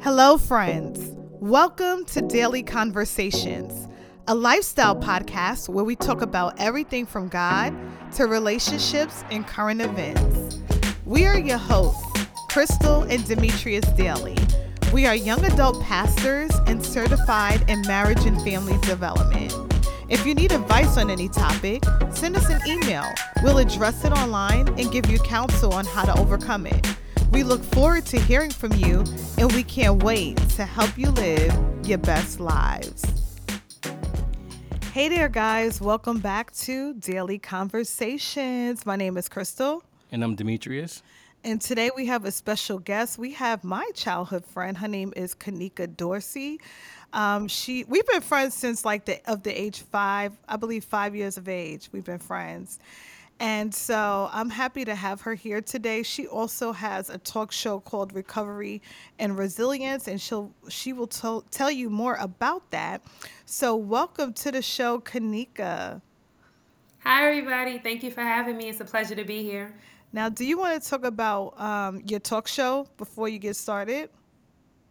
Hello, friends. Welcome to Daily Conversations, a lifestyle podcast where we talk about everything from God to relationships and current events. We are your hosts, Crystal and Demetrius Daly. We are young adult pastors and certified in marriage and family development. If you need advice on any topic, send us an email. We'll address it online and give you counsel on how to overcome it. We look forward to hearing from you, and we can't wait to help you live your best lives. Hey there, guys. Welcome back to Daily Conversations. My name is Crystal. And I'm Demetrius. And today we have a special guest. We have my childhood friend. Her name is Kanika Dorsey. Um, she we've been friends since like the of the age five, I believe five years of age. We've been friends. And so I'm happy to have her here today. She also has a talk show called Recovery and Resilience, and she'll she will tell tell you more about that. So welcome to the show, Kanika. Hi, everybody. Thank you for having me. It's a pleasure to be here. Now, do you want to talk about um, your talk show before you get started?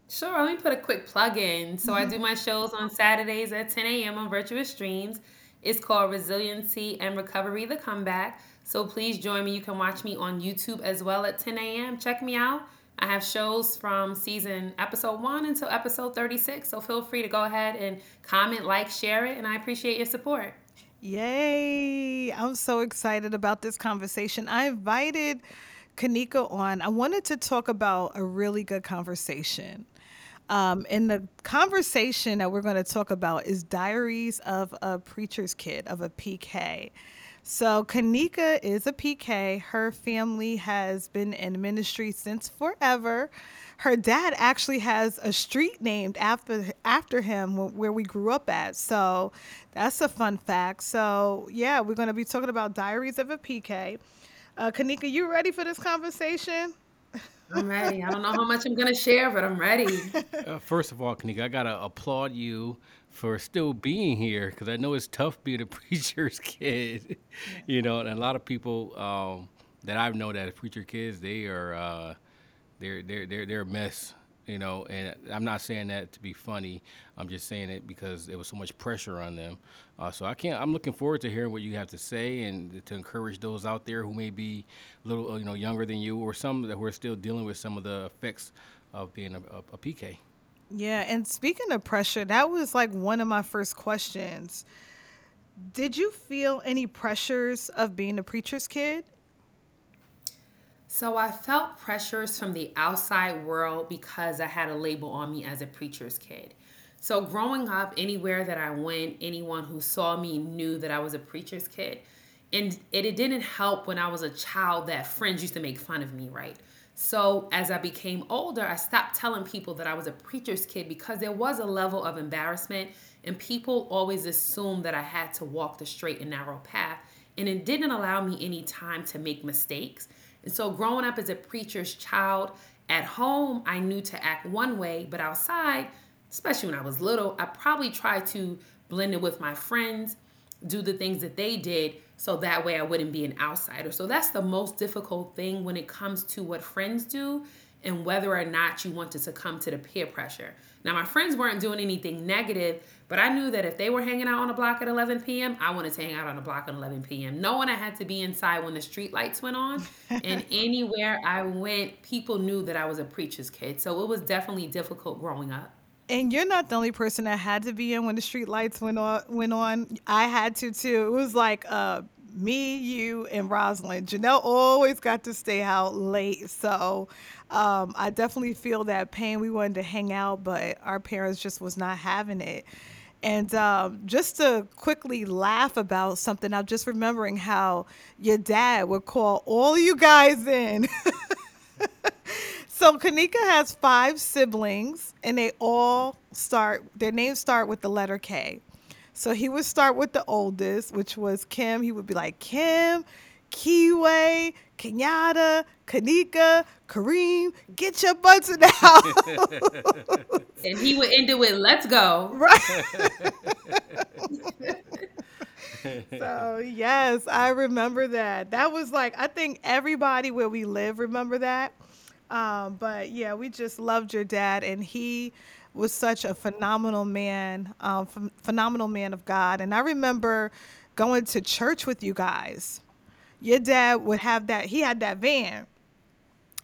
Sure. Let me put a quick plug in. So, I do my shows on Saturdays at 10 a.m. on Virtuous Streams. It's called Resiliency and Recovery The Comeback. So please join me. You can watch me on YouTube as well at 10 a.m. Check me out. I have shows from season episode one until episode 36. So feel free to go ahead and comment, like, share it, and I appreciate your support. Yay! I'm so excited about this conversation. I invited Kanika on. I wanted to talk about a really good conversation. Um, and the conversation that we're going to talk about is Diaries of a Preacher's Kid, of a PK. So, Kanika is a PK. Her family has been in ministry since forever. Her dad actually has a street named after after him where we grew up at. So, that's a fun fact. So, yeah, we're going to be talking about Diaries of a PK. Uh, Kanika, you ready for this conversation? I'm ready. I don't know how much I'm going to share, but I'm ready. Uh, first of all, Kanika, I got to applaud you for still being here because I know it's tough being a preacher's kid. you know, and a lot of people um, that I've known that are preacher kids, they are uh, they're they're they're they're a mess you know, and I'm not saying that to be funny. I'm just saying it because there was so much pressure on them. Uh, so I can't. I'm looking forward to hearing what you have to say and to encourage those out there who may be a little, uh, you know, younger than you, or some that who are still dealing with some of the effects of being a, a, a PK. Yeah, and speaking of pressure, that was like one of my first questions. Did you feel any pressures of being a preacher's kid? So I felt pressures from the outside world because I had a label on me as a preacher's kid. So growing up, anywhere that I went, anyone who saw me knew that I was a preacher's kid. And it, didn't help when I was a child that friends used to make fun of me, right? So as I became older, I stopped telling people that I was a preacher's kid because there was a level of embarrassment and people always assumed that I had to walk the straight and narrow path. And it didn't allow me any time to make mistakes. And so, growing up as a preacher's child, at home, I knew to act one way, but outside, especially when I was little, I probably tried to blend in with my friends, do the things that they did, so that way I wouldn't be an outsider. So, that's the most difficult thing when it comes to what friends do and whether or not you want to succumb to the peer pressure. Now, my friends weren't doing anything negative, but I knew that if they were hanging out on the block at 11 p.m., I wanted to hang out on the block at 11 p.m. Knowing I had to be inside when the street lights went on, and anywhere I went, people knew that I was a preacher's kid. So it was definitely difficult growing up. And you're not the only person that had to be in when the street lights went on. Went on. I had to too. It was like uh, me, you, and Rosalind. Janelle always got to stay out late, so um, I definitely feel that pain. We wanted to hang out, but our parents just was not having it. And um, just to quickly laugh about something, I'm just remembering how your dad would call all you guys in. so Kanika has five siblings, and they all start. Their names start with the letter K. So he would start with the oldest, which was Kim. He would be like Kim, Kiwi, Kenyatta, Kanika, Kareem, get your butts in the house. and he would end it with "Let's go." Right. so yes, I remember that. That was like I think everybody where we live remember that. Um, but yeah, we just loved your dad, and he was such a phenomenal man, um, ph- phenomenal man of God. And I remember going to church with you guys. Your dad would have that. He had that van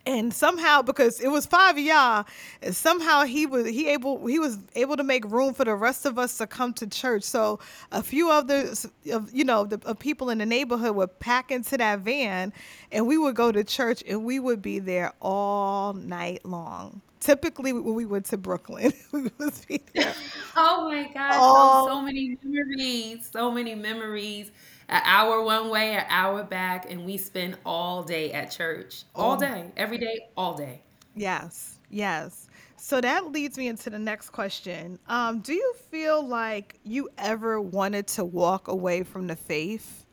and somehow because it was five of y'all somehow he was he able he was able to make room for the rest of us to come to church so a few others of you know the of people in the neighborhood would pack into that van and we would go to church and we would be there all night long typically when we went to brooklyn we would be there Oh my gosh, those all so many memories, so many memories. An hour one way, an hour back, and we spend all day at church. All all day, every day, all day. yes yes. So that leads me into the next question. Um, do you feel like you ever wanted to walk away from the faith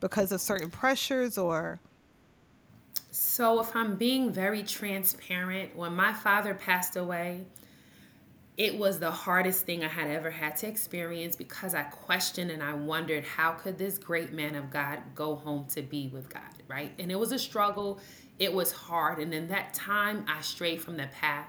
because of certain pressures or? So, if I'm being very transparent, when my father passed away, it was the hardest thing I had ever had to experience because I questioned and I wondered how could this great man of God go home to be with God, right? And it was a struggle. It was hard. And in that time, I strayed from the path.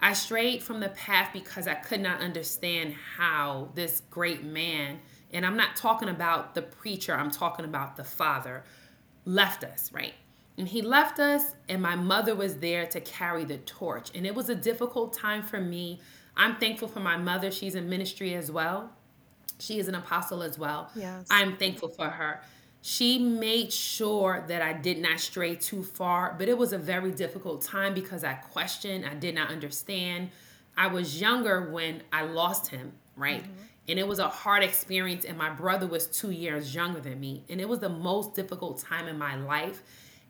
I strayed from the path because I could not understand how this great man, and I'm not talking about the preacher, I'm talking about the father, left us, right? And he left us, and my mother was there to carry the torch. And it was a difficult time for me. I'm thankful for my mother. She's in ministry as well. She is an apostle as well. yes I'm thankful for her. She made sure that I did not stray too far, but it was a very difficult time because I questioned, I did not understand. I was younger when I lost him, right? Mm-hmm. And it was a hard experience, and my brother was two years younger than me. And it was the most difficult time in my life.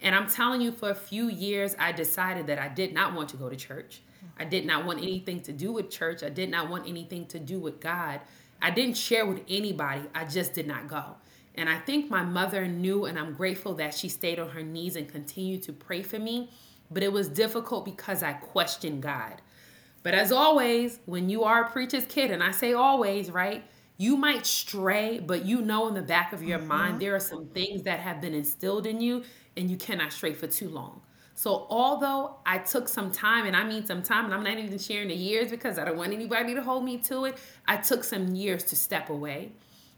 And I'm telling you, for a few years, I decided that I did not want to go to church. I did not want anything to do with church. I did not want anything to do with God. I didn't share with anybody. I just did not go. And I think my mother knew, and I'm grateful that she stayed on her knees and continued to pray for me. But it was difficult because I questioned God. But as always, when you are a preacher's kid, and I say always, right? You might stray, but you know in the back of your mm-hmm. mind there are some things that have been instilled in you, and you cannot stray for too long. So, although I took some time, and I mean some time, and I'm not even sharing the years because I don't want anybody to hold me to it, I took some years to step away.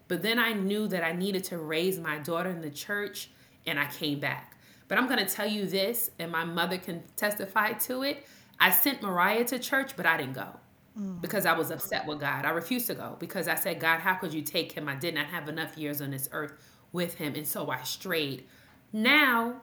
But then I knew that I needed to raise my daughter in the church, and I came back. But I'm going to tell you this, and my mother can testify to it. I sent Mariah to church, but I didn't go because I was upset with God. I refused to go because I said, God, how could you take him? I did not have enough years on this earth with him. And so I strayed. Now,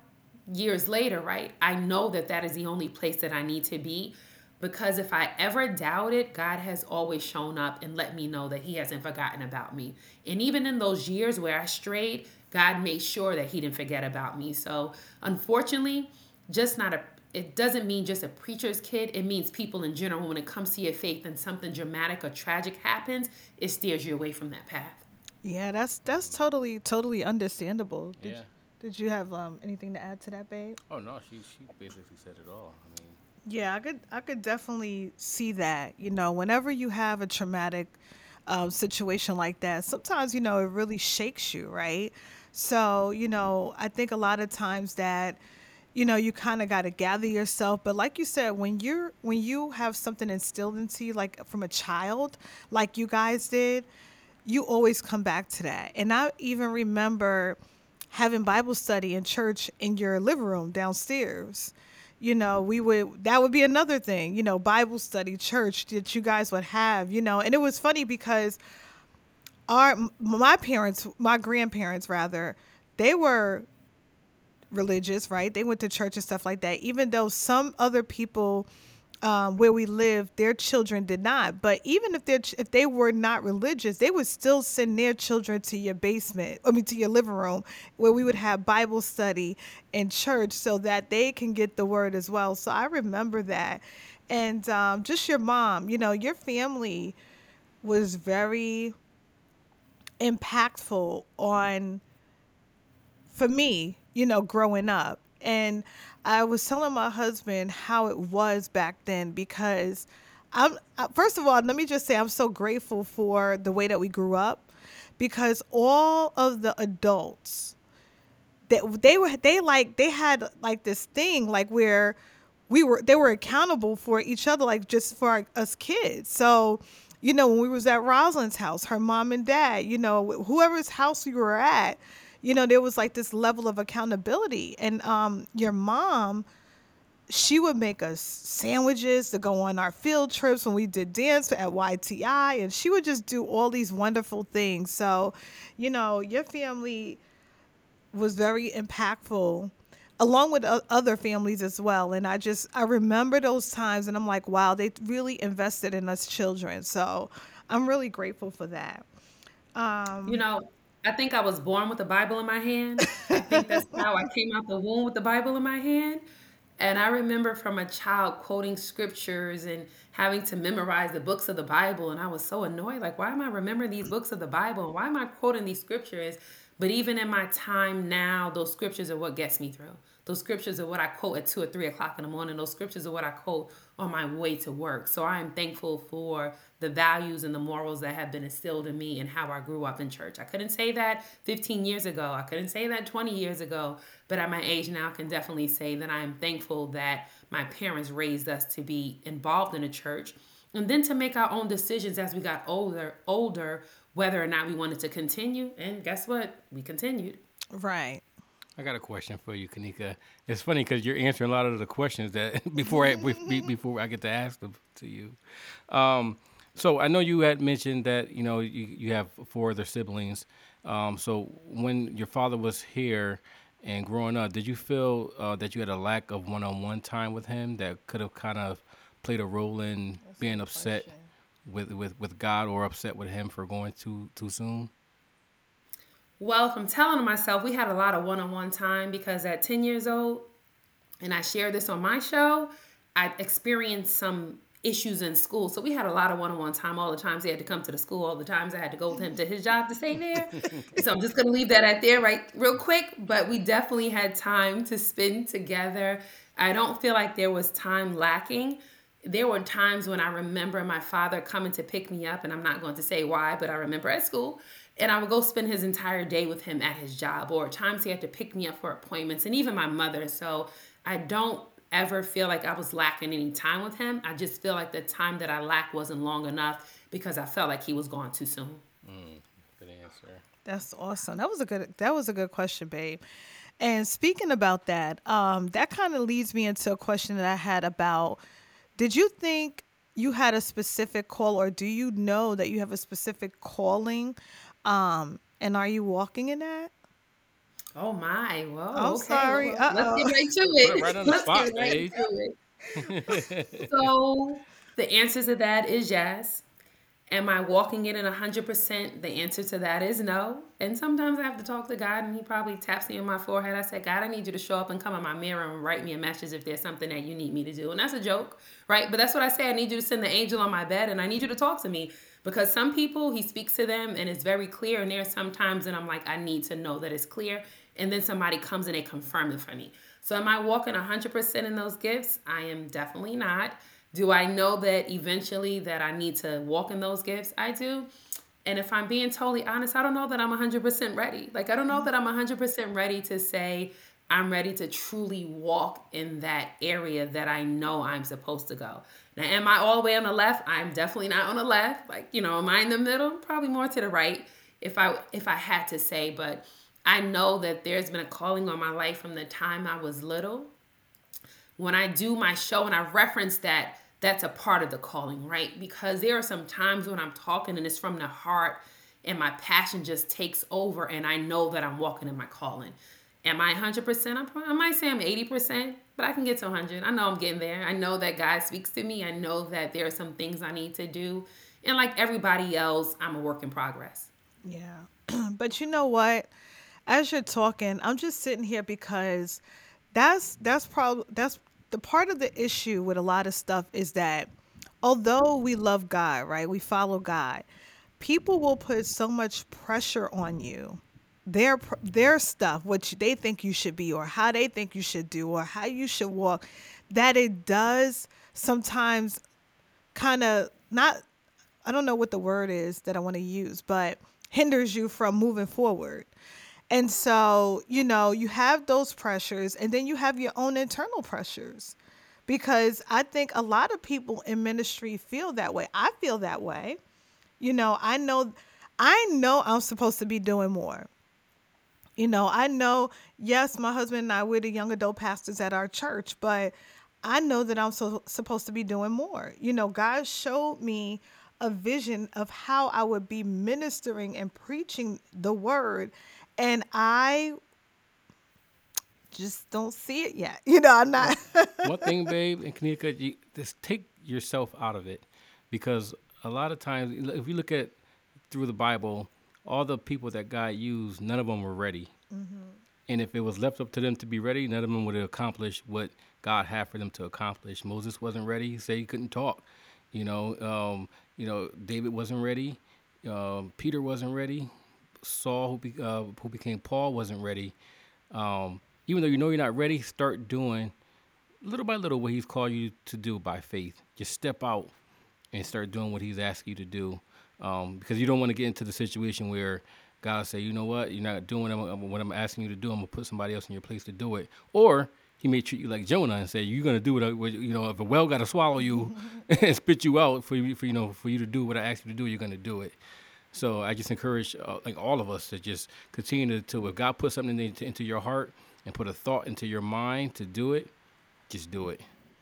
years later, right, I know that that is the only place that I need to be because if I ever doubted, God has always shown up and let me know that He hasn't forgotten about me. And even in those years where I strayed, God made sure that He didn't forget about me. So, unfortunately, just not a it doesn't mean just a preacher's kid. It means people in general. When it comes to your faith and something dramatic or tragic happens, it steers you away from that path. Yeah, that's that's totally totally understandable. Did Yeah. did you have um anything to add to that, babe? Oh no, she she basically said it all. I mean, Yeah, I could I could definitely see that. You know, whenever you have a traumatic um, situation like that, sometimes you know it really shakes you, right? So you know, I think a lot of times that you know you kind of got to gather yourself but like you said when you're when you have something instilled into you like from a child like you guys did you always come back to that. And I even remember having Bible study in church in your living room downstairs. You know, we would that would be another thing, you know, Bible study, church that you guys would have, you know. And it was funny because our my parents, my grandparents rather, they were religious, right? They went to church and stuff like that. Even though some other people um, where we lived, their children did not. But even if they if they were not religious, they would still send their children to your basement. I mean, to your living room, where we would have Bible study and church, so that they can get the word as well. So I remember that, and um, just your mom. You know, your family was very impactful on for me, you know, growing up. And I was telling my husband how it was back then because I'm first of all, let me just say I'm so grateful for the way that we grew up because all of the adults that they were they like they had like this thing like where we were they were accountable for each other, like just for our, us kids. So, you know, when we was at Rosalind's house, her mom and dad, you know, whoever's house we were at, you know, there was like this level of accountability. And um, your mom, she would make us sandwiches to go on our field trips when we did dance at YTI, and she would just do all these wonderful things. So, you know, your family was very impactful along with other families as well and i just i remember those times and i'm like wow they really invested in us children so i'm really grateful for that um, you know i think i was born with the bible in my hand i think that's how i came out the womb with the bible in my hand and I remember from a child quoting scriptures and having to memorize the books of the Bible. And I was so annoyed. Like, why am I remembering these books of the Bible? Why am I quoting these scriptures? But even in my time now, those scriptures are what gets me through. Those scriptures are what I quote at two or three o'clock in the morning. Those scriptures are what I quote on my way to work. So I am thankful for the values and the morals that have been instilled in me and how I grew up in church. I couldn't say that 15 years ago. I couldn't say that 20 years ago. But at my age now, I can definitely say that I am thankful that my parents raised us to be involved in a church and then to make our own decisions as we got older, older, whether or not we wanted to continue. And guess what? We continued. Right. I got a question for you, Kanika. It's funny because you're answering a lot of the questions that before I before I get to ask them to you. Um, so I know you had mentioned that you know you, you have four other siblings. Um, so when your father was here and growing up, did you feel uh, that you had a lack of one-on-one time with him that could have kind of played a role in That's being upset with, with with God or upset with him for going too too soon? Well, from telling myself, we had a lot of one on one time because at 10 years old, and I shared this on my show, I experienced some issues in school. So we had a lot of one on one time all the times. He had to come to the school all the times. I had to go with him to his job to stay there. so I'm just going to leave that at there, right, real quick. But we definitely had time to spend together. I don't feel like there was time lacking. There were times when I remember my father coming to pick me up, and I'm not going to say why, but I remember at school and I would go spend his entire day with him at his job, or times he had to pick me up for appointments, and even my mother. So I don't ever feel like I was lacking any time with him. I just feel like the time that I lacked wasn't long enough because I felt like he was gone too soon. Mm, good answer. That's awesome. That was a good. That was a good question, babe. And speaking about that, um, that kind of leads me into a question that I had about: Did you think you had a specific call, or do you know that you have a specific calling um, and are you walking in that? Oh my! Whoa. I'm okay. sorry. Well, let's get right to it. Right on the let's spot, get right to it. so the answer to that is yes. Am I walking in at 100%? The answer to that is no. And sometimes I have to talk to God, and He probably taps me on my forehead. I said, God, I need you to show up and come in my mirror and write me a message if there's something that you need me to do. And that's a joke, right? But that's what I say. I need you to send the angel on my bed, and I need you to talk to me because some people he speaks to them and it's very clear and there's sometimes and i'm like i need to know that it's clear and then somebody comes and they confirm it for me so am i walking 100% in those gifts i am definitely not do i know that eventually that i need to walk in those gifts i do and if i'm being totally honest i don't know that i'm 100% ready like i don't know that i'm 100% ready to say I'm ready to truly walk in that area that I know I'm supposed to go. Now, am I all the way on the left? I'm definitely not on the left. Like, you know, am I in the middle? Probably more to the right if I if I had to say, but I know that there's been a calling on my life from the time I was little. When I do my show and I reference that, that's a part of the calling, right? Because there are some times when I'm talking and it's from the heart and my passion just takes over and I know that I'm walking in my calling. Am I 100%? I might say I'm 80%, but I can get to 100. I know I'm getting there. I know that God speaks to me. I know that there are some things I need to do. And like everybody else, I'm a work in progress. Yeah. but you know what? As you're talking, I'm just sitting here because that's that's probably that's the part of the issue with a lot of stuff is that although we love God, right? We follow God. People will put so much pressure on you their their stuff, what they think you should be, or how they think you should do, or how you should walk, that it does sometimes kind of not. I don't know what the word is that I want to use, but hinders you from moving forward. And so, you know, you have those pressures, and then you have your own internal pressures because I think a lot of people in ministry feel that way. I feel that way. You know, I know I know I'm supposed to be doing more. You know, I know, yes, my husband and I, we're the young adult pastors at our church, but I know that I'm so, supposed to be doing more. You know, God showed me a vision of how I would be ministering and preaching the word. And I just don't see it yet. You know, I'm not. One thing, babe, and Kanika, you just take yourself out of it because a lot of times, if you look at through the Bible, all the people that God used, none of them were ready. Mm-hmm. And if it was left up to them to be ready, none of them would have accomplished what God had for them to accomplish. Moses wasn't ready; he said he couldn't talk. You know, um, you know, David wasn't ready. Um, Peter wasn't ready. Saul, who, be, uh, who became Paul, wasn't ready. Um, even though you know you're not ready, start doing little by little what He's called you to do by faith. Just step out and start doing what He's asked you to do, um, because you don't want to get into the situation where God say, you know what, you're not doing what I'm asking you to do. I'm gonna put somebody else in your place to do it, or he may treat you like Jonah and say you're gonna do what you know. If a well got to swallow you and spit you out for you, for you know, for you to do what I asked you to do, you're gonna do it. So I just encourage uh, like all of us to just continue to, to if God put something into, into, your heart and put a thought into your mind to do it, just do it,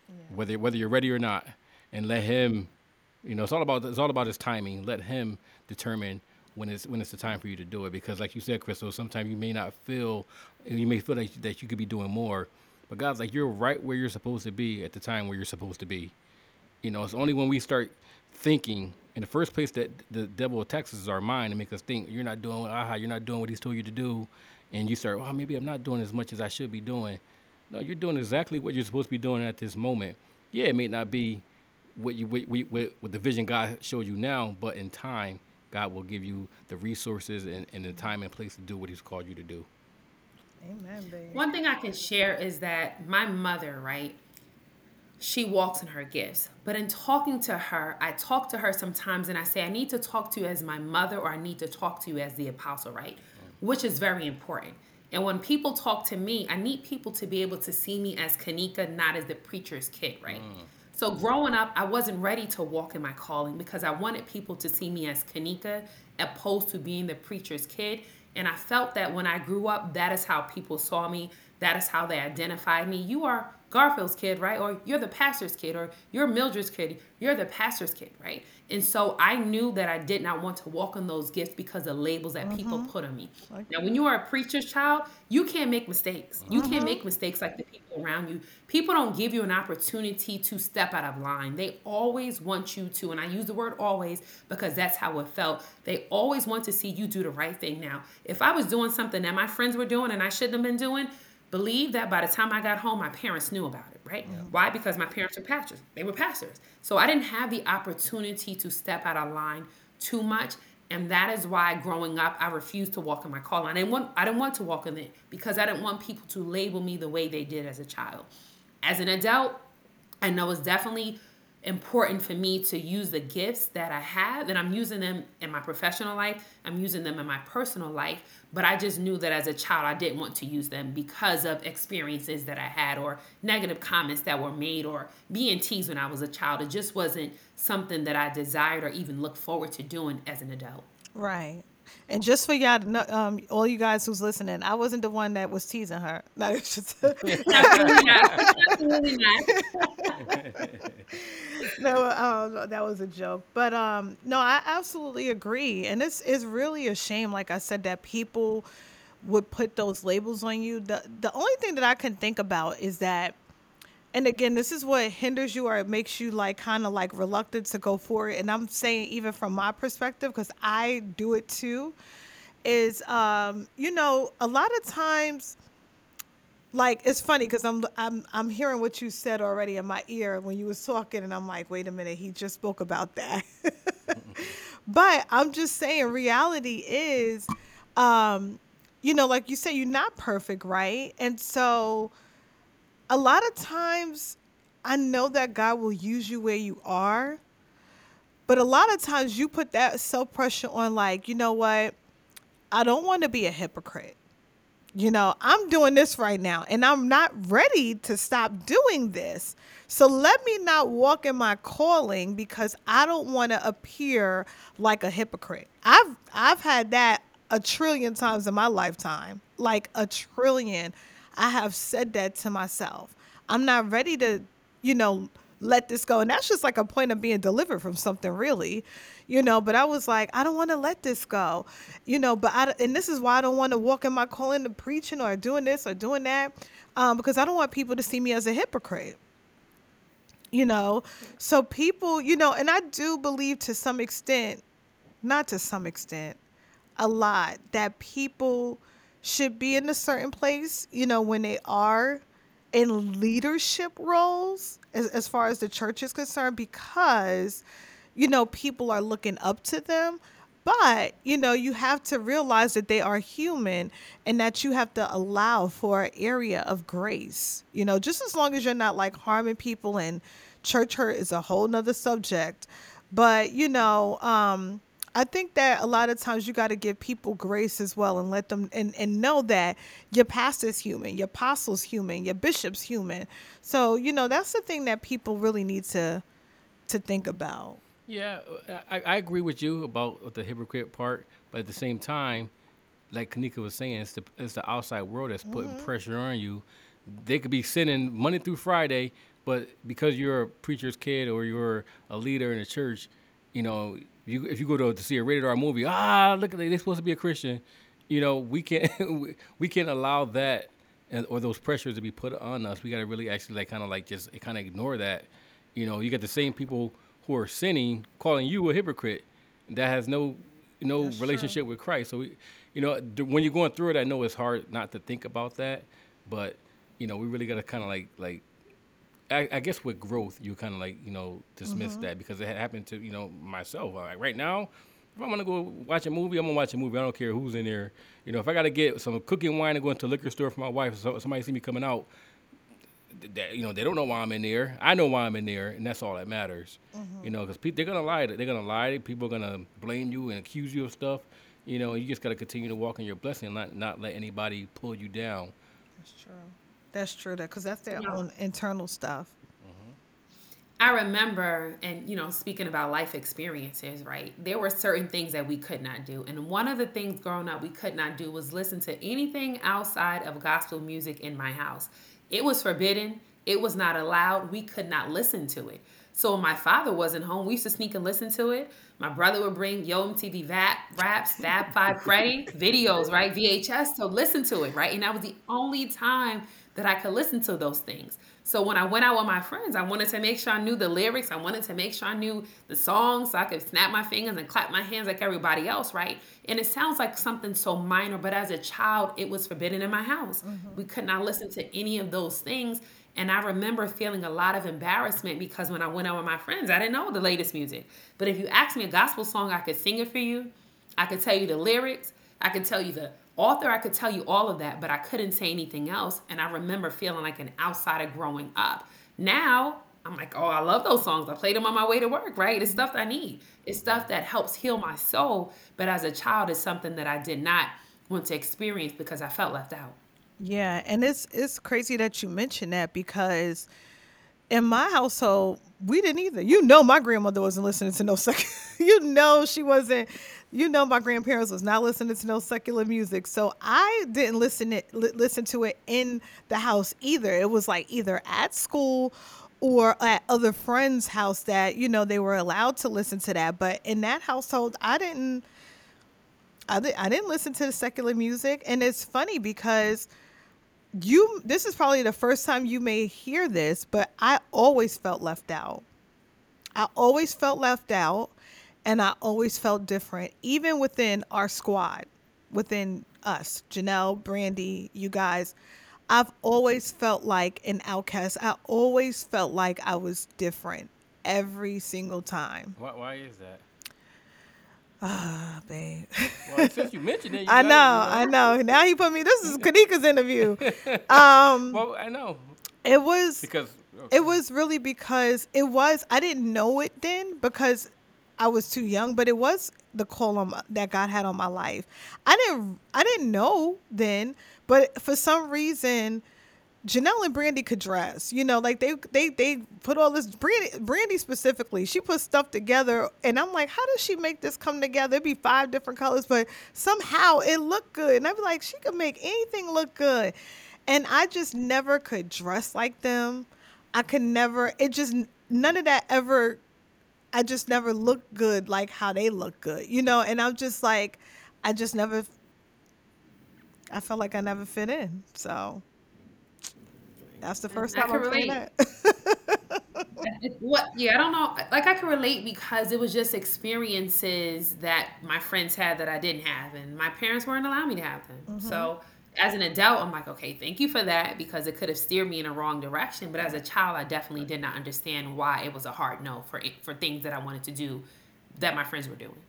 yeah. whether whether you're ready or not, and let Him. You know, it's all about it's all about His timing. Let Him determine when it's when it's the time for you to do it. Because, like you said, Crystal, sometimes you may not feel, you may feel like that you could be doing more, but God's like, you're right where you're supposed to be at the time where you're supposed to be. You know, it's only when we start thinking in the first place that the devil attacks us is our mind and make us think you're not doing aha, you're not doing what he's told you to do. And you start, well, maybe I'm not doing as much as I should be doing. No, you're doing exactly what you're supposed to be doing at this moment. Yeah, it may not be what you what, what, what the vision God showed you now, but in time, God will give you the resources and, and the time and place to do what He's called you to do. Amen, baby. One thing I can share is that my mother, right? She walks in her gifts. But in talking to her, I talk to her sometimes and I say, I need to talk to you as my mother or I need to talk to you as the apostle, right? Which is very important. And when people talk to me, I need people to be able to see me as Kanika, not as the preacher's kid, right? Mm. So growing up, I wasn't ready to walk in my calling because I wanted people to see me as Kanika opposed to being the preacher's kid. And I felt that when I grew up, that is how people saw me. That is how they identified me. You are Garfield's kid, right? Or you're the pastor's kid, or you're Mildred's kid. You're the pastor's kid, right? And so I knew that I did not want to walk in those gifts because of labels that mm-hmm. people put on me. Now, when you are a preacher's child, you can't make mistakes. Mm-hmm. You can't mm-hmm. make mistakes like the people around you. People don't give you an opportunity to step out of line. They always want you to, and I use the word always because that's how it felt. They always want to see you do the right thing. Now, if I was doing something that my friends were doing and I shouldn't have been doing, believe that by the time I got home, my parents knew about it, right? Yeah. Why? Because my parents were pastors. They were pastors. So I didn't have the opportunity to step out of line too much. And that is why growing up, I refused to walk in my calling. I didn't want I didn't want to walk in it because I didn't want people to label me the way they did as a child. As an adult, I know it's definitely important for me to use the gifts that I have, and I'm using them in my professional life, I'm using them in my personal life. But I just knew that as a child, I didn't want to use them because of experiences that I had, or negative comments that were made, or being teased when I was a child. It just wasn't something that I desired or even looked forward to doing as an adult. Right. And just for y'all, to know, um, all you guys who's listening, I wasn't the one that was teasing her. No, just absolutely not. Absolutely not. no, uh, that was a joke. But um, no, I absolutely agree, and it's it's really a shame. Like I said, that people would put those labels on you. The the only thing that I can think about is that and again this is what hinders you or it makes you like kind of like reluctant to go for it and i'm saying even from my perspective because i do it too is um you know a lot of times like it's funny because I'm I'm I'm hearing what you said already in my ear when you was talking, and I'm like, wait a minute, he just spoke about that. but I'm just saying, reality is, um, you know, like you say, you're not perfect, right? And so, a lot of times I know that God will use you where you are, but a lot of times you put that self pressure on, like, you know what? I don't want to be a hypocrite. You know, I'm doing this right now and I'm not ready to stop doing this. So let me not walk in my calling because I don't want to appear like a hypocrite. I've I've had that a trillion times in my lifetime. Like a trillion. I have said that to myself. I'm not ready to, you know, let this go. And that's just like a point of being delivered from something, really, you know. But I was like, I don't want to let this go, you know. But I, and this is why I don't want to walk in my calling to preaching or doing this or doing that, um, because I don't want people to see me as a hypocrite, you know. So people, you know, and I do believe to some extent, not to some extent, a lot that people should be in a certain place, you know, when they are in leadership roles as, as far as the church is concerned because you know people are looking up to them. But you know you have to realize that they are human and that you have to allow for an area of grace. You know just as long as you're not like harming people and church hurt is a whole nother subject. But you know um I think that a lot of times you got to give people grace as well and let them and, and know that your pastor's human, your apostle's human, your bishop's human. So, you know, that's the thing that people really need to to think about. Yeah, I, I agree with you about the hypocrite part, but at the same time, like Kanika was saying, it's the, it's the outside world that's putting mm-hmm. pressure on you. They could be sending Monday through Friday, but because you're a preacher's kid or you're a leader in a church, you know, you if you go to, to see a rated R movie, ah, look at they, they're supposed to be a Christian. You know, we can't we can't allow that and, or those pressures to be put on us. We got to really actually like kind of like just kind of ignore that. You know, you got the same people who are sinning calling you a hypocrite that has no no That's relationship true. with Christ. So we, you know, when you're going through it, I know it's hard not to think about that, but you know, we really got to kind of like like I, I, guess with growth, you kind of like you know dismiss mm-hmm. that because it happened to you know myself. Like right now, if I'm gonna go watch a movie, I'm gonna watch a movie. I don't care who's in there. You know, if I gotta get some cooking wine and go into a liquor store for my wife, so somebody see me coming out, that you know they don't know why I'm in there. I know why I'm in there, and that's all that matters. Mm-hmm. You know, because pe- they're gonna lie. To they're gonna lie. To people are gonna blame you and accuse you of stuff. You know, you just gotta continue to walk in your blessing, and not not let anybody pull you down. That's true. That's true. That because that's their yeah. own internal stuff. Mm-hmm. I remember, and you know, speaking about life experiences, right? There were certain things that we could not do, and one of the things growing up we could not do was listen to anything outside of gospel music in my house. It was forbidden. It was not allowed. We could not listen to it. So my father wasn't home. We used to sneak and listen to it. My brother would bring Yo MTV Vap, Raps, Fab Five Freddy videos, right? VHS to listen to it, right? And that was the only time that I could listen to those things. So when I went out with my friends, I wanted to make sure I knew the lyrics. I wanted to make sure I knew the songs so I could snap my fingers and clap my hands like everybody else, right? And it sounds like something so minor, but as a child, it was forbidden in my house. Mm-hmm. We could not listen to any of those things. And I remember feeling a lot of embarrassment because when I went out with my friends, I didn't know the latest music. But if you asked me a gospel song, I could sing it for you. I could tell you the lyrics. I could tell you the author, I could tell you all of that, but I couldn't say anything else. And I remember feeling like an outsider growing up. Now, I'm like, oh, I love those songs. I played them on my way to work, right? It's stuff I need. It's stuff that helps heal my soul. But as a child, it's something that I did not want to experience because I felt left out. Yeah, and it's it's crazy that you mentioned that because in my household, we didn't either. You know, my grandmother wasn't listening to no second. you know, she wasn't. You know, my grandparents was not listening to no secular music, so I didn't listen it listen to it in the house either. It was like either at school or at other friends' house that you know they were allowed to listen to that. But in that household, I didn't. I, di- I didn't listen to the secular music, and it's funny because you this is probably the first time you may hear this, but I always felt left out. I always felt left out and I always felt different, even within our squad, within us, Janelle, Brandy, you guys. I've always felt like an outcast. I always felt like I was different every single time. Why, why is that? Ah, babe. Well, since you mentioned it, you I know, I know. Now he put me. This is Kanika's interview. Um, well, I know. It was because okay. it was really because it was. I didn't know it then because I was too young, but it was the call on my, that God had on my life. I didn't I didn't know then, but for some reason Janelle and Brandy could dress. You know, like they they they put all this Brandy, Brandy specifically. She put stuff together, and I'm like, how does she make this come together? It'd be five different colors, but somehow it looked good. And I'd be like, she could make anything look good. And I just never could dress like them. I could never. It just none of that ever. I just never looked good like how they look good, you know. And I'm just like, I just never. I felt like I never fit in. So that's the first I time can I'm saying relate. that. What? Yeah, I don't know. Like I can relate because it was just experiences that my friends had that I didn't have, and my parents weren't allowing me to have them. So mm-hmm. As an adult, I'm like, okay, thank you for that because it could have steered me in a wrong direction. But as a child, I definitely did not understand why it was a hard no for for things that I wanted to do that my friends were doing.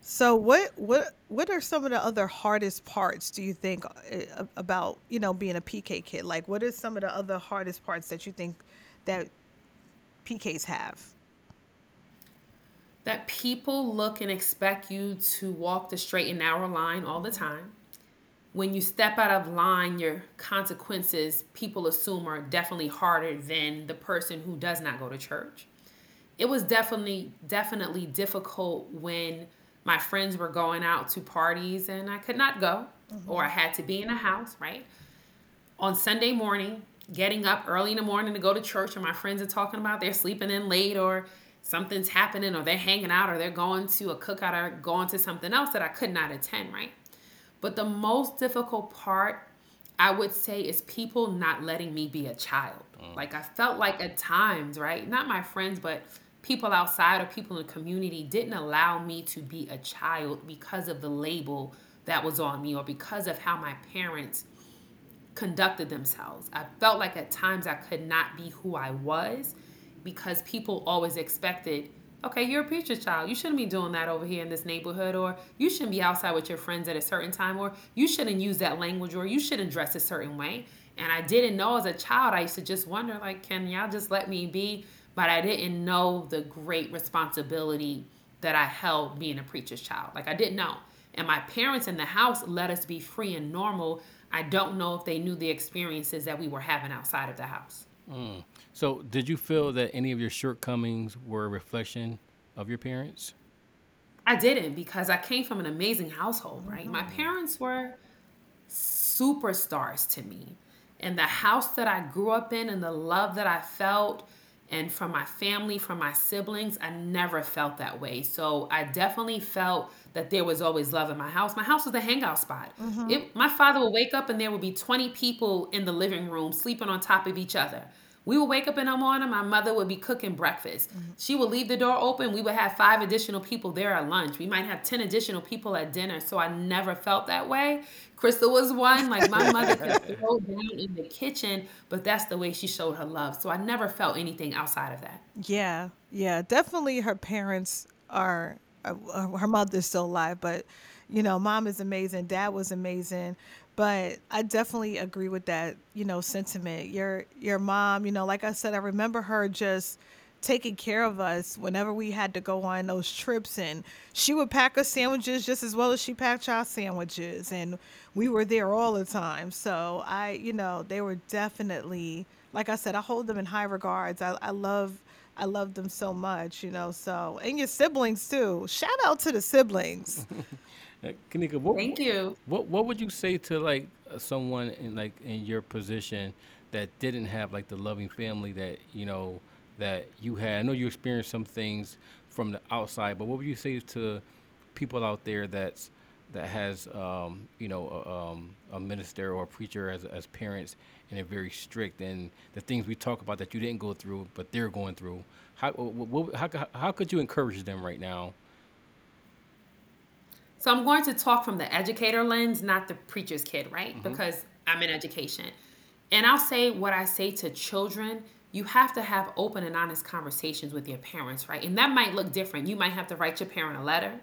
So what what what are some of the other hardest parts do you think uh, about, you know, being a PK kid? Like what are some of the other hardest parts that you think that PKs have? That people look and expect you to walk the straight and narrow line all the time. When you step out of line, your consequences people assume are definitely harder than the person who does not go to church. It was definitely definitely difficult when my friends were going out to parties and I could not go mm-hmm. or I had to be in a house, right? on Sunday morning, getting up early in the morning to go to church, and my friends are talking about they're sleeping in late or something's happening or they're hanging out or they're going to a cookout or going to something else that I could not attend, right? But the most difficult part, I would say, is people not letting me be a child. Mm. Like I felt like at times, right? Not my friends, but people outside or people in the community didn't allow me to be a child because of the label that was on me or because of how my parents conducted themselves. I felt like at times I could not be who I was because people always expected, okay, you're a preacher's child. You shouldn't be doing that over here in this neighborhood, or you shouldn't be outside with your friends at a certain time, or you shouldn't use that language, or you shouldn't dress a certain way. And I didn't know as a child, I used to just wonder, like, can y'all just let me be? But I didn't know the great responsibility that I held being a preacher's child. Like, I didn't know. And my parents in the house let us be free and normal I don't know if they knew the experiences that we were having outside of the house. Mm. So, did you feel that any of your shortcomings were a reflection of your parents? I didn't because I came from an amazing household, right? My parents were superstars to me. And the house that I grew up in and the love that I felt and from my family, from my siblings, I never felt that way. So I definitely felt that there was always love in my house. My house was a hangout spot. Mm-hmm. It, my father would wake up and there would be 20 people in the living room sleeping on top of each other. We would wake up in the morning, my mother would be cooking breakfast. She would leave the door open. We would have five additional people there at lunch. We might have 10 additional people at dinner. So I never felt that way. Crystal was one. Like my mother could throw down in the kitchen, but that's the way she showed her love. So I never felt anything outside of that. Yeah, yeah, definitely. Her parents are. Uh, her mother's still alive, but you know, mom is amazing. Dad was amazing, but I definitely agree with that. You know, sentiment. Your your mom. You know, like I said, I remember her just taking care of us whenever we had to go on those trips and she would pack us sandwiches just as well as she packed our sandwiches and we were there all the time so i you know they were definitely like i said i hold them in high regards i, I love i love them so much you know so and your siblings too shout out to the siblings Uh, Kanika, what, Thank you. what what would you say to like someone in like in your position that didn't have like the loving family that you know that you had? I know you experienced some things from the outside, but what would you say to people out there that's that has um, you know a, um, a minister or a preacher as as parents and they're very strict and the things we talk about that you didn't go through but they're going through? How what, how how could you encourage them right now? So I'm going to talk from the educator lens, not the preacher's kid, right? Mm-hmm. Because I'm in education. And I'll say what I say to children. You have to have open and honest conversations with your parents, right? And that might look different. You might have to write your parent a letter.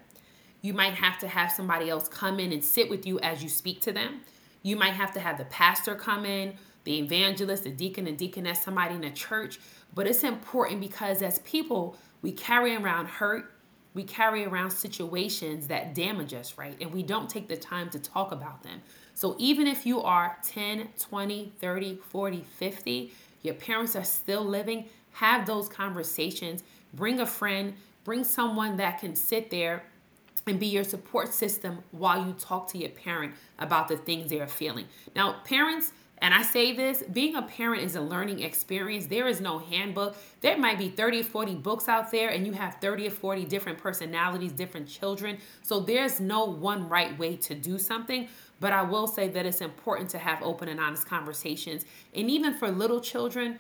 You might have to have somebody else come in and sit with you as you speak to them. You might have to have the pastor come in, the evangelist, the deacon and deaconess, somebody in the church. But it's important because as people, we carry around hurt, we carry around situations that damage us, right? And we don't take the time to talk about them. So even if you are 10, 20, 30, 40, 50, your parents are still living, have those conversations. Bring a friend, bring someone that can sit there and be your support system while you talk to your parent about the things they are feeling. Now, parents, and I say this, being a parent is a learning experience. There is no handbook. There might be 30 or 40 books out there, and you have 30 or 40 different personalities, different children. So there's no one right way to do something. But I will say that it's important to have open and honest conversations. And even for little children,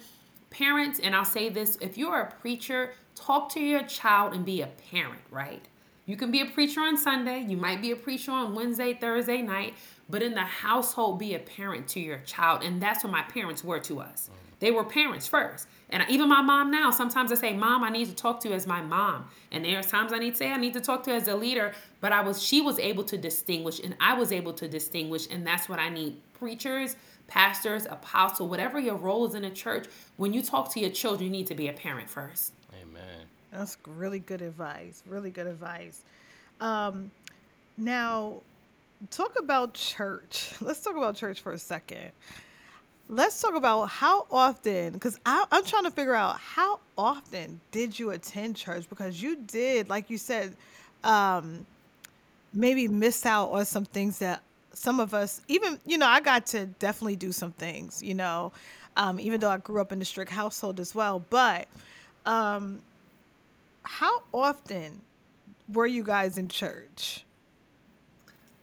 parents, and I'll say this if you're a preacher, talk to your child and be a parent, right? You can be a preacher on Sunday, you might be a preacher on Wednesday, Thursday night, but in the household, be a parent to your child. And that's what my parents were to us. They were parents first. And even my mom now, sometimes I say, Mom, I need to talk to you as my mom. And there's times I need to say, I need to talk to you as a leader. But I was, she was able to distinguish, and I was able to distinguish. And that's what I need. Preachers, pastors, apostle, whatever your role is in a church, when you talk to your children, you need to be a parent first. Amen. That's really good advice. Really good advice. Um, now, talk about church. Let's talk about church for a second. Let's talk about how often, because I'm trying to figure out how often did you attend church? Because you did, like you said, um, maybe miss out on some things that some of us, even, you know, I got to definitely do some things, you know, um, even though I grew up in a strict household as well. But um, how often were you guys in church?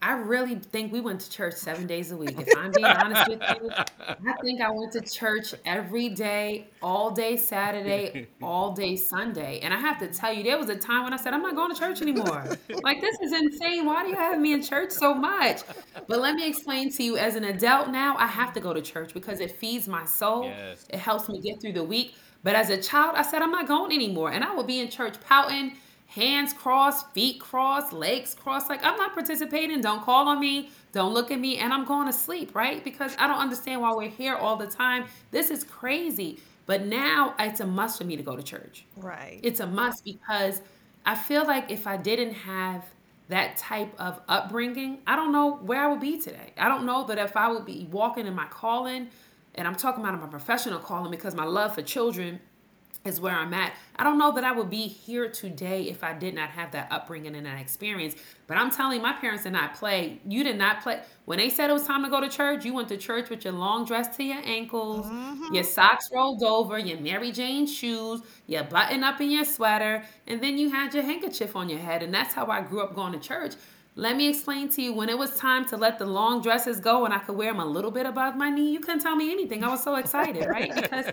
I really think we went to church seven days a week. If I'm being honest with you, I think I went to church every day, all day Saturday, all day Sunday. And I have to tell you, there was a time when I said, I'm not going to church anymore. Like, this is insane. Why do you have me in church so much? But let me explain to you as an adult now, I have to go to church because it feeds my soul, Yes. it helps me get through the week. But as a child, I said, I'm not going anymore. And I would be in church pouting hands crossed, feet crossed, legs crossed. Like, I'm not participating. Don't call on me. Don't look at me. And I'm going to sleep, right? Because I don't understand why we're here all the time. This is crazy. But now it's a must for me to go to church. Right. It's a must because I feel like if I didn't have that type of upbringing, I don't know where I would be today. I don't know that if I would be walking in my calling, and I'm talking about my professional calling because my love for children is where I'm at. I don't know that I would be here today if I did not have that upbringing and that experience. But I'm telling my parents did not play. You did not play. When they said it was time to go to church, you went to church with your long dress to your ankles, mm-hmm. your socks rolled over, your Mary Jane shoes, your button up in your sweater, and then you had your handkerchief on your head. And that's how I grew up going to church. Let me explain to you when it was time to let the long dresses go and I could wear them a little bit above my knee, you couldn't tell me anything. I was so excited, right? Because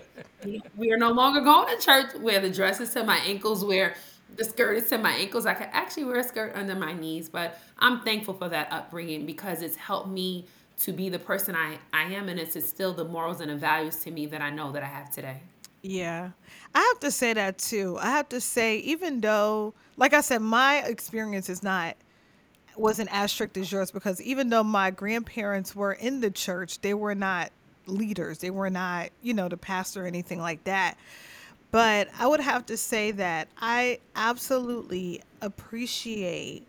we are no longer going to church where the dress is to my ankles, where the skirt is to my ankles. I could actually wear a skirt under my knees, but I'm thankful for that upbringing because it's helped me to be the person I, I am and it's instilled the morals and the values to me that I know that I have today. Yeah. I have to say that too. I have to say, even though, like I said, my experience is not wasn't as strict as yours because even though my grandparents were in the church, they were not leaders. They were not, you know, the pastor or anything like that. But I would have to say that I absolutely appreciate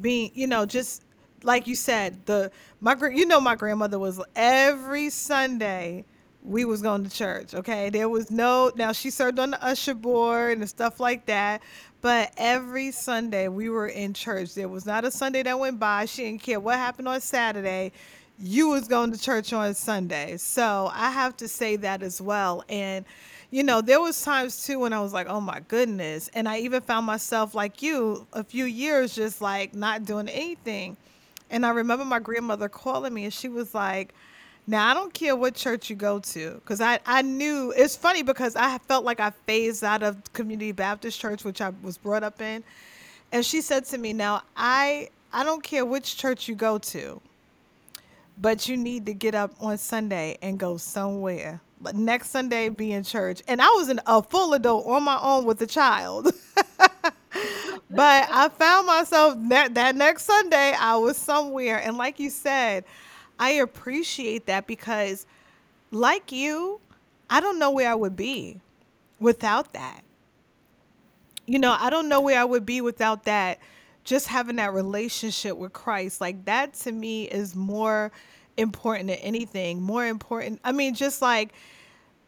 being, you know, just like you said, the my you know my grandmother was every Sunday we was going to church. Okay, there was no now she served on the usher board and stuff like that, but every Sunday we were in church. There was not a Sunday that went by. She didn't care what happened on Saturday. You was going to church on Sunday. So I have to say that as well. And you know, there was times too when I was like, "Oh my goodness," and I even found myself like you, a few years just like not doing anything. And I remember my grandmother calling me, and she was like, "Now I don't care what church you go to, because I I knew it's funny because I felt like I phased out of Community Baptist Church, which I was brought up in, and she said to me, "Now I I don't care which church you go to." but you need to get up on Sunday and go somewhere. But next Sunday, be in church. And I was in a full adult on my own with a child. but I found myself that, that next Sunday, I was somewhere. And like you said, I appreciate that because, like you, I don't know where I would be without that. you know, I don't know where I would be without that. Just having that relationship with Christ, like that to me is more important than anything. More important. I mean, just like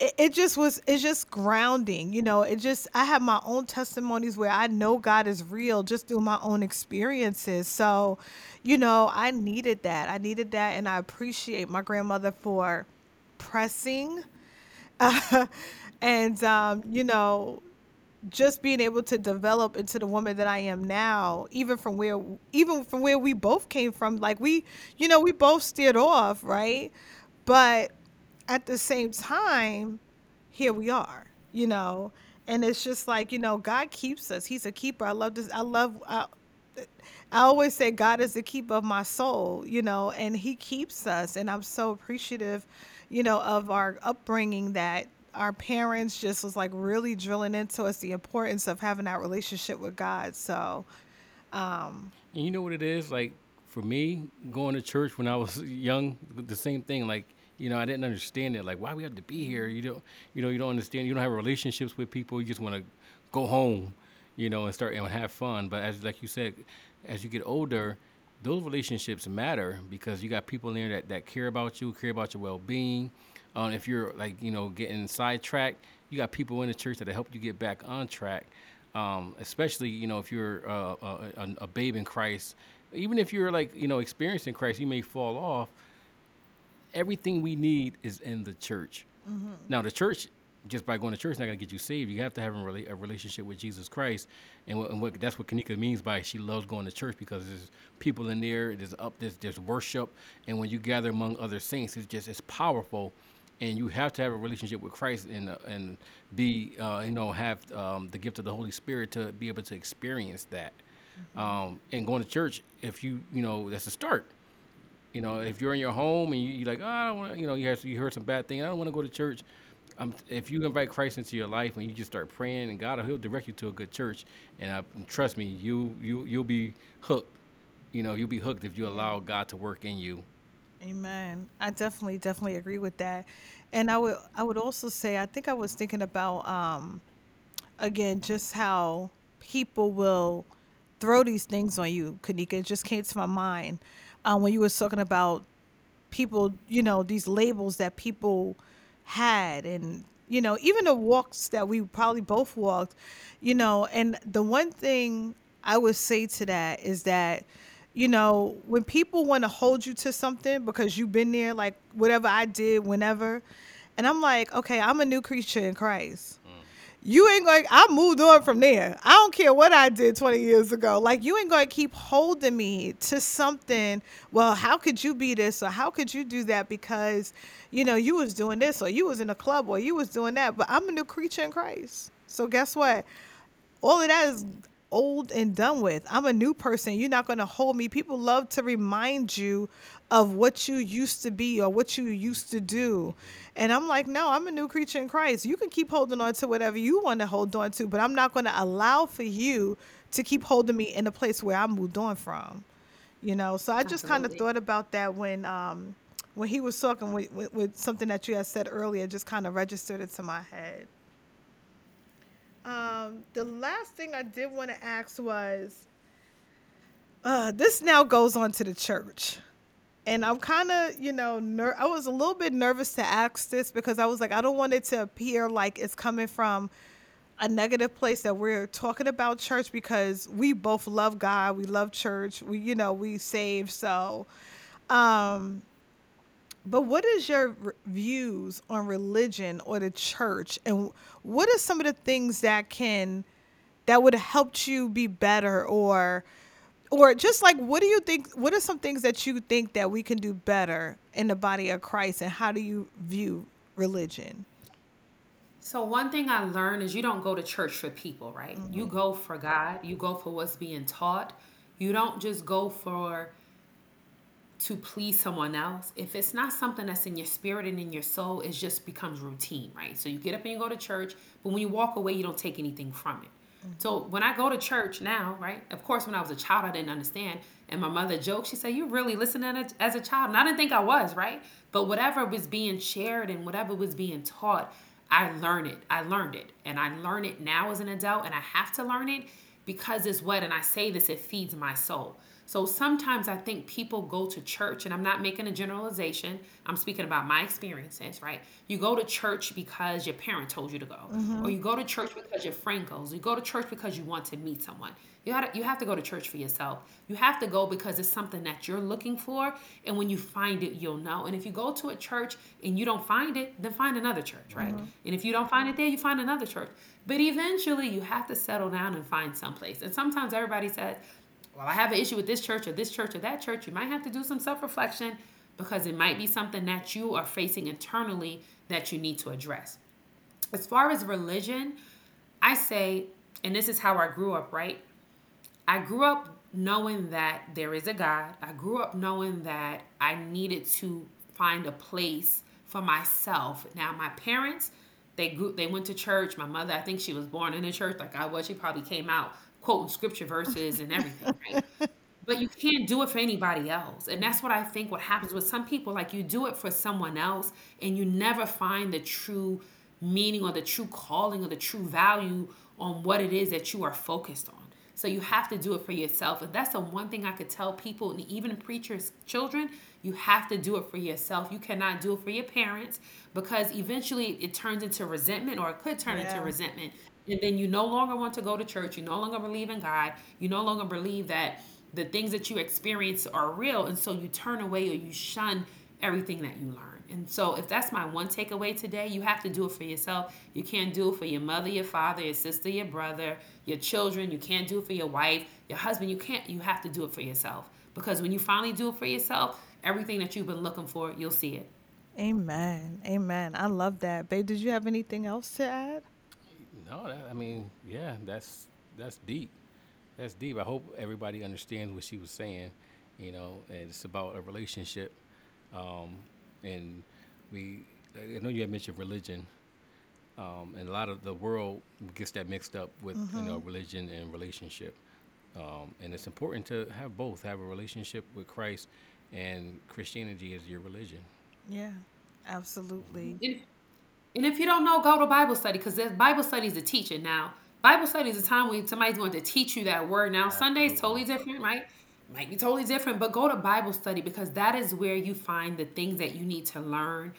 it, it just was it's just grounding you know it just i have my own testimonies where i know god is real just through my own experiences so you know i needed that i needed that and i appreciate my grandmother for pressing uh, and um, you know just being able to develop into the woman that I am now, even from where even from where we both came from, like we, you know, we both steered off, right? But at the same time, here we are, you know, and it's just like, you know, God keeps us. He's a keeper. I love this. I love, I, I always say God is the keeper of my soul, you know, and He keeps us. And I'm so appreciative, you know, of our upbringing that our parents just was like really drilling into us the importance of having that relationship with God. So, um, And you know what it is? Like for me, going to church when I was young, the same thing. Like you know, I didn't understand it. Like, why we have to be here? You don't, you know, you don't understand. You don't have relationships with people. You just want to go home, you know, and start and have fun. But as like you said, as you get older, those relationships matter because you got people in there that, that care about you, care about your well being. Um, if you're like, you know, getting sidetracked, you got people in the church that help you get back on track. Um, especially, you know, if you're uh, a, a, a babe in Christ, even if you're like, you know, experiencing Christ, you may fall off everything we need is in the church. Mm-hmm. Now, the church, just by going to church, is not going to get you saved. You have to have a, rela- a relationship with Jesus Christ, and, what, and what, that's what Kanika means by she loves going to church because there's people in there, there's up, there's, there's worship, and when you gather among other saints, it's just it's powerful, and you have to have a relationship with Christ and uh, and be uh, you know have um, the gift of the Holy Spirit to be able to experience that. Mm-hmm. Um, and going to church, if you you know that's a start you know, if you're in your home and you, are like, oh, I don't want to, you know, you, have, you heard some bad thing, I don't want to go to church. Um, if you invite Christ into your life and you just start praying, and God, He'll direct you to a good church, and uh, trust me, you you you'll be hooked. You know, you'll be hooked if you allow God to work in you. Amen. I definitely definitely agree with that, and I would I would also say I think I was thinking about um, again just how people will throw these things on you. Kanika, it just came to my mind um, when you was talking about people, you know, these labels that people had and you know, even the walks that we probably both walked, you know, and the one thing I would say to that is that, you know, when people want to hold you to something because you've been there, like whatever I did, whenever, and I'm like, okay, I'm a new creature in Christ you ain't going I moved on from there. I don't care what I did 20 years ago. Like you ain't going to keep holding me to something. Well, how could you be this or how could you do that because you know, you was doing this or you was in a club or you was doing that, but I'm a new creature in Christ. So guess what? All of that is old and done with. I'm a new person. You're not going to hold me. People love to remind you of what you used to be or what you used to do. And I'm like, no, I'm a new creature in Christ. You can keep holding on to whatever you want to hold on to, but I'm not going to allow for you to keep holding me in a place where I moved on from. You know, so I just kind of thought about that when um when he was talking with, with, with something that you had said earlier, just kind of registered it to my head. Um, the last thing I did want to ask was, uh, this now goes on to the church and I'm kind of, you know, ner- I was a little bit nervous to ask this because I was like, I don't want it to appear like it's coming from a negative place that we're talking about church because we both love God, we love church, we, you know, we save. So, um, but what is your views on religion or the church, and what are some of the things that can that would have helped you be better or or just like what do you think what are some things that you think that we can do better in the body of christ and how do you view religion? So one thing i learned is you don't go to church for people right? Mm-hmm. you go for god. You go for what's being taught. You don't just go for to please someone else. If it's not something that's in your spirit and in your soul it just becomes routine right? So you get up and you go to church but when you walk away you don't take anything from it so when I go to church now, right? Of course, when I was a child, I didn't understand. And my mother joked, she said, You really listening as a child? And I didn't think I was, right? But whatever was being shared and whatever was being taught, I learned it. I learned it. And I learn it now as an adult, and I have to learn it because it's what, and I say this, it feeds my soul. So sometimes I think people go to church, and I'm not making a generalization. I'm speaking about my experiences, right? You go to church because your parent told you to go, mm-hmm. or you go to church because your friend goes. You go to church because you want to meet someone. You have, to, you have to go to church for yourself. You have to go because it's something that you're looking for, and when you find it, you'll know. And if you go to a church and you don't find it, then find another church, right? Mm-hmm. And if you don't find it there, you find another church. But eventually, you have to settle down and find someplace. And sometimes everybody says, well, I have an issue with this church or this church or that church, you might have to do some self reflection because it might be something that you are facing internally that you need to address. As far as religion, I say, and this is how I grew up, right? I grew up knowing that there is a God. I grew up knowing that I needed to find a place for myself. Now, my parents, they grew, they went to church. My mother, I think she was born in a church like I was. She probably came out quoting scripture verses and everything, right? but you can't do it for anybody else. And that's what I think what happens with some people like you do it for someone else and you never find the true meaning or the true calling or the true value on what it is that you are focused on. So you have to do it for yourself. And that's the one thing I could tell people, and even preachers' children, you have to do it for yourself. You cannot do it for your parents because eventually it turns into resentment or it could turn yeah. into resentment and then you no longer want to go to church you no longer believe in god you no longer believe that the things that you experience are real and so you turn away or you shun everything that you learn. And so if that's my one takeaway today you have to do it for yourself. You can't do it for your mother your father your sister your brother your children. You can't do it for your wife your husband. You can't you have to do it for yourself. Because when you finally do it for yourself everything that you've been looking for you'll see it. Amen. Amen. I love that. Babe did you have anything else to add no, that, I mean, yeah, that's that's deep. That's deep. I hope everybody understands what she was saying. You know, and it's about a relationship. Um, and we, I know you had mentioned religion, um, and a lot of the world gets that mixed up with mm-hmm. you know mm-hmm. religion and relationship. Um, and it's important to have both. Have a relationship with Christ, and Christianity is your religion. Yeah, absolutely. And if you don't know, go to Bible study because Bible study is a teaching. Now, Bible study is a time when somebody's going to teach you that word. Now, Sunday is totally different, right? Might be totally different, but go to Bible study because that is where you find the things that you need to learn.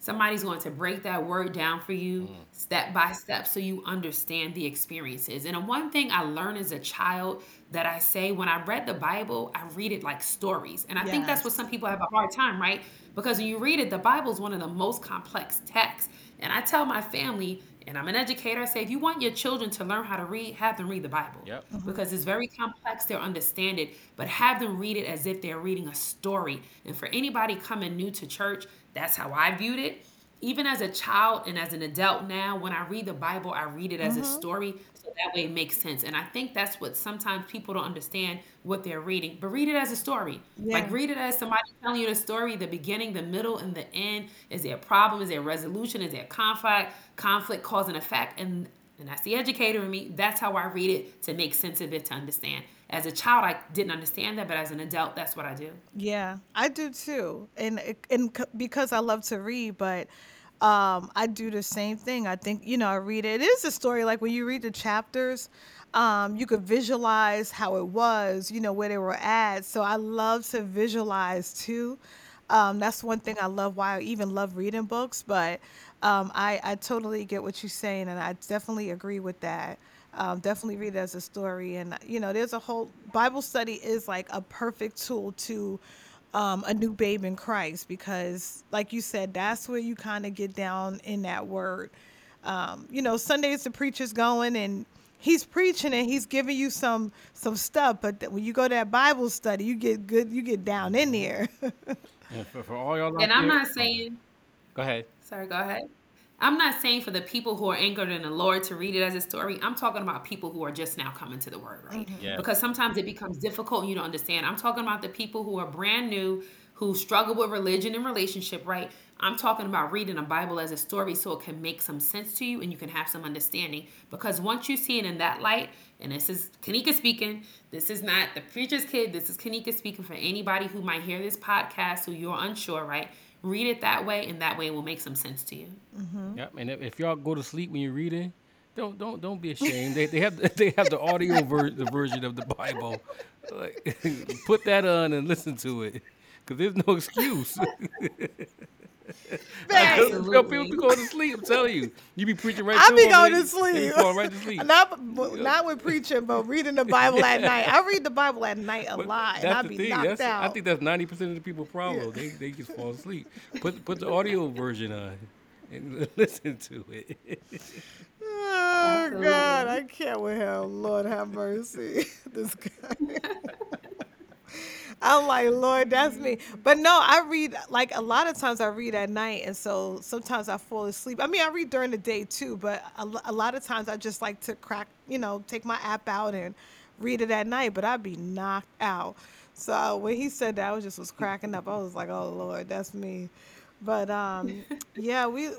Somebody's going to break that word down for you mm. step by step so you understand the experiences. And one thing I learned as a child that I say when I read the Bible, I read it like stories. And I yes. think that's what some people have a hard time, right? Because when you read it, the Bible is one of the most complex texts. And I tell my family, and I'm an educator, I say, if you want your children to learn how to read, have them read the Bible. Yep. Mm-hmm. Because it's very complex, they'll understand it, but have them read it as if they're reading a story. And for anybody coming new to church, that's how I viewed it. Even as a child and as an adult now, when I read the Bible, I read it as mm-hmm. a story that way it makes sense. And I think that's what sometimes people don't understand what they're reading. But read it as a story. Yeah. Like read it as somebody telling you the story, the beginning, the middle, and the end. Is there a problem? Is there a resolution? Is there conflict? Conflict, cause and effect. And and that's the educator in me. That's how I read it to make sense of it to understand. As a child, I didn't understand that, but as an adult, that's what I do. Yeah, I do too, and and because I love to read, but um, I do the same thing. I think, you know, I read it. It is a story like when you read the chapters, um, you could visualize how it was, you know, where they were at. So I love to visualize too. Um, that's one thing I love why I even love reading books. But um, I, I totally get what you're saying, and I definitely agree with that. Um, definitely read it as a story. And, you know, there's a whole Bible study is like a perfect tool to um, a new babe in Christ because, like you said, that's where you kind of get down in that word. Um, you know, Sundays the preacher's going and he's preaching and he's giving you some some stuff, but when you go to that Bible study, you get good, you get down in there. yeah, for, for all y'all and I'm not saying. Go ahead. Sorry, go ahead. I'm not saying for the people who are anchored in the Lord to read it as a story. I'm talking about people who are just now coming to the word, right? Mm-hmm. Yeah. Because sometimes it becomes difficult and you don't understand. I'm talking about the people who are brand new, who struggle with religion and relationship, right? I'm talking about reading a Bible as a story so it can make some sense to you and you can have some understanding. Because once you see it in that light, and this is Kanika speaking, this is not the preacher's kid, this is Kanika speaking for anybody who might hear this podcast who you're unsure, right? Read it that way, and that way it will make some sense to you. Mm-hmm. Yep. And if, if y'all go to sleep when you're reading, don't don't don't be ashamed. They they have they have the audio ver- the version of the Bible. Like, put that on and listen to it, because there's no excuse. I tell- tell people Absolutely. to go to sleep. I'm telling you, you be preaching right. I to be them, going to sleep. They be falling right to sleep. Not, not with preaching, but reading the Bible at night. I read the Bible at night a But lot, and I be thing. knocked That's, out. I think that's ninety percent of the people's problem. They they just fall asleep. Put put the audio version on and listen to it. oh God, I can't with him. Lord have mercy. this guy. I'm like, Lord, that's me. But no, I read like a lot of times I read at night, and so sometimes I fall asleep. I mean, I read during the day too, but a, a lot of times I just like to crack, you know, take my app out and read it at night. But I'd be knocked out. So when he said that, I was just was cracking up. I was like, oh Lord, that's me. But um, yeah, we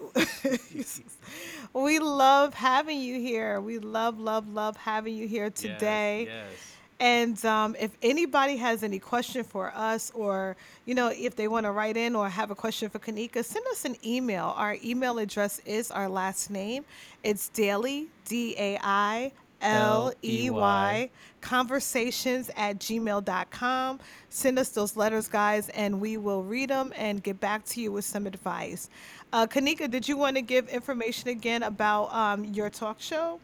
we love having you here. We love, love, love having you here today. Yes. And um, if anybody has any question for us, or you know, if they want to write in or have a question for Kanika, send us an email. Our email address is our last name. It's Dailey d a i l e y conversations at gmail.com. Send us those letters, guys, and we will read them and get back to you with some advice. Uh, Kanika, did you want to give information again about um, your talk show?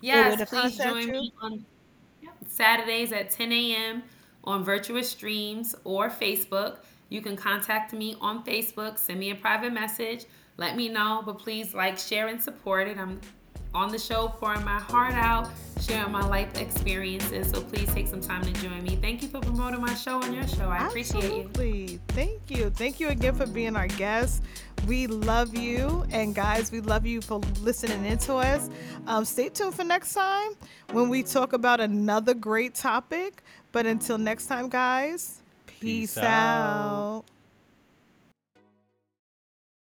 Yes, please contact join you? me on yep, Saturdays at 10 a.m. on Virtuous Streams or Facebook. You can contact me on Facebook, send me a private message, let me know, but please like, share, and support it. I'm on the show pouring my heart out, sharing my life experiences. So please take some time to join me. Thank you for promoting my show on your show. I appreciate you. Absolutely. Thank you. Thank you again for being our guest. We love you. And guys, we love you for listening into us. Um, stay tuned for next time when we talk about another great topic. But until next time, guys, peace, Peace out. out.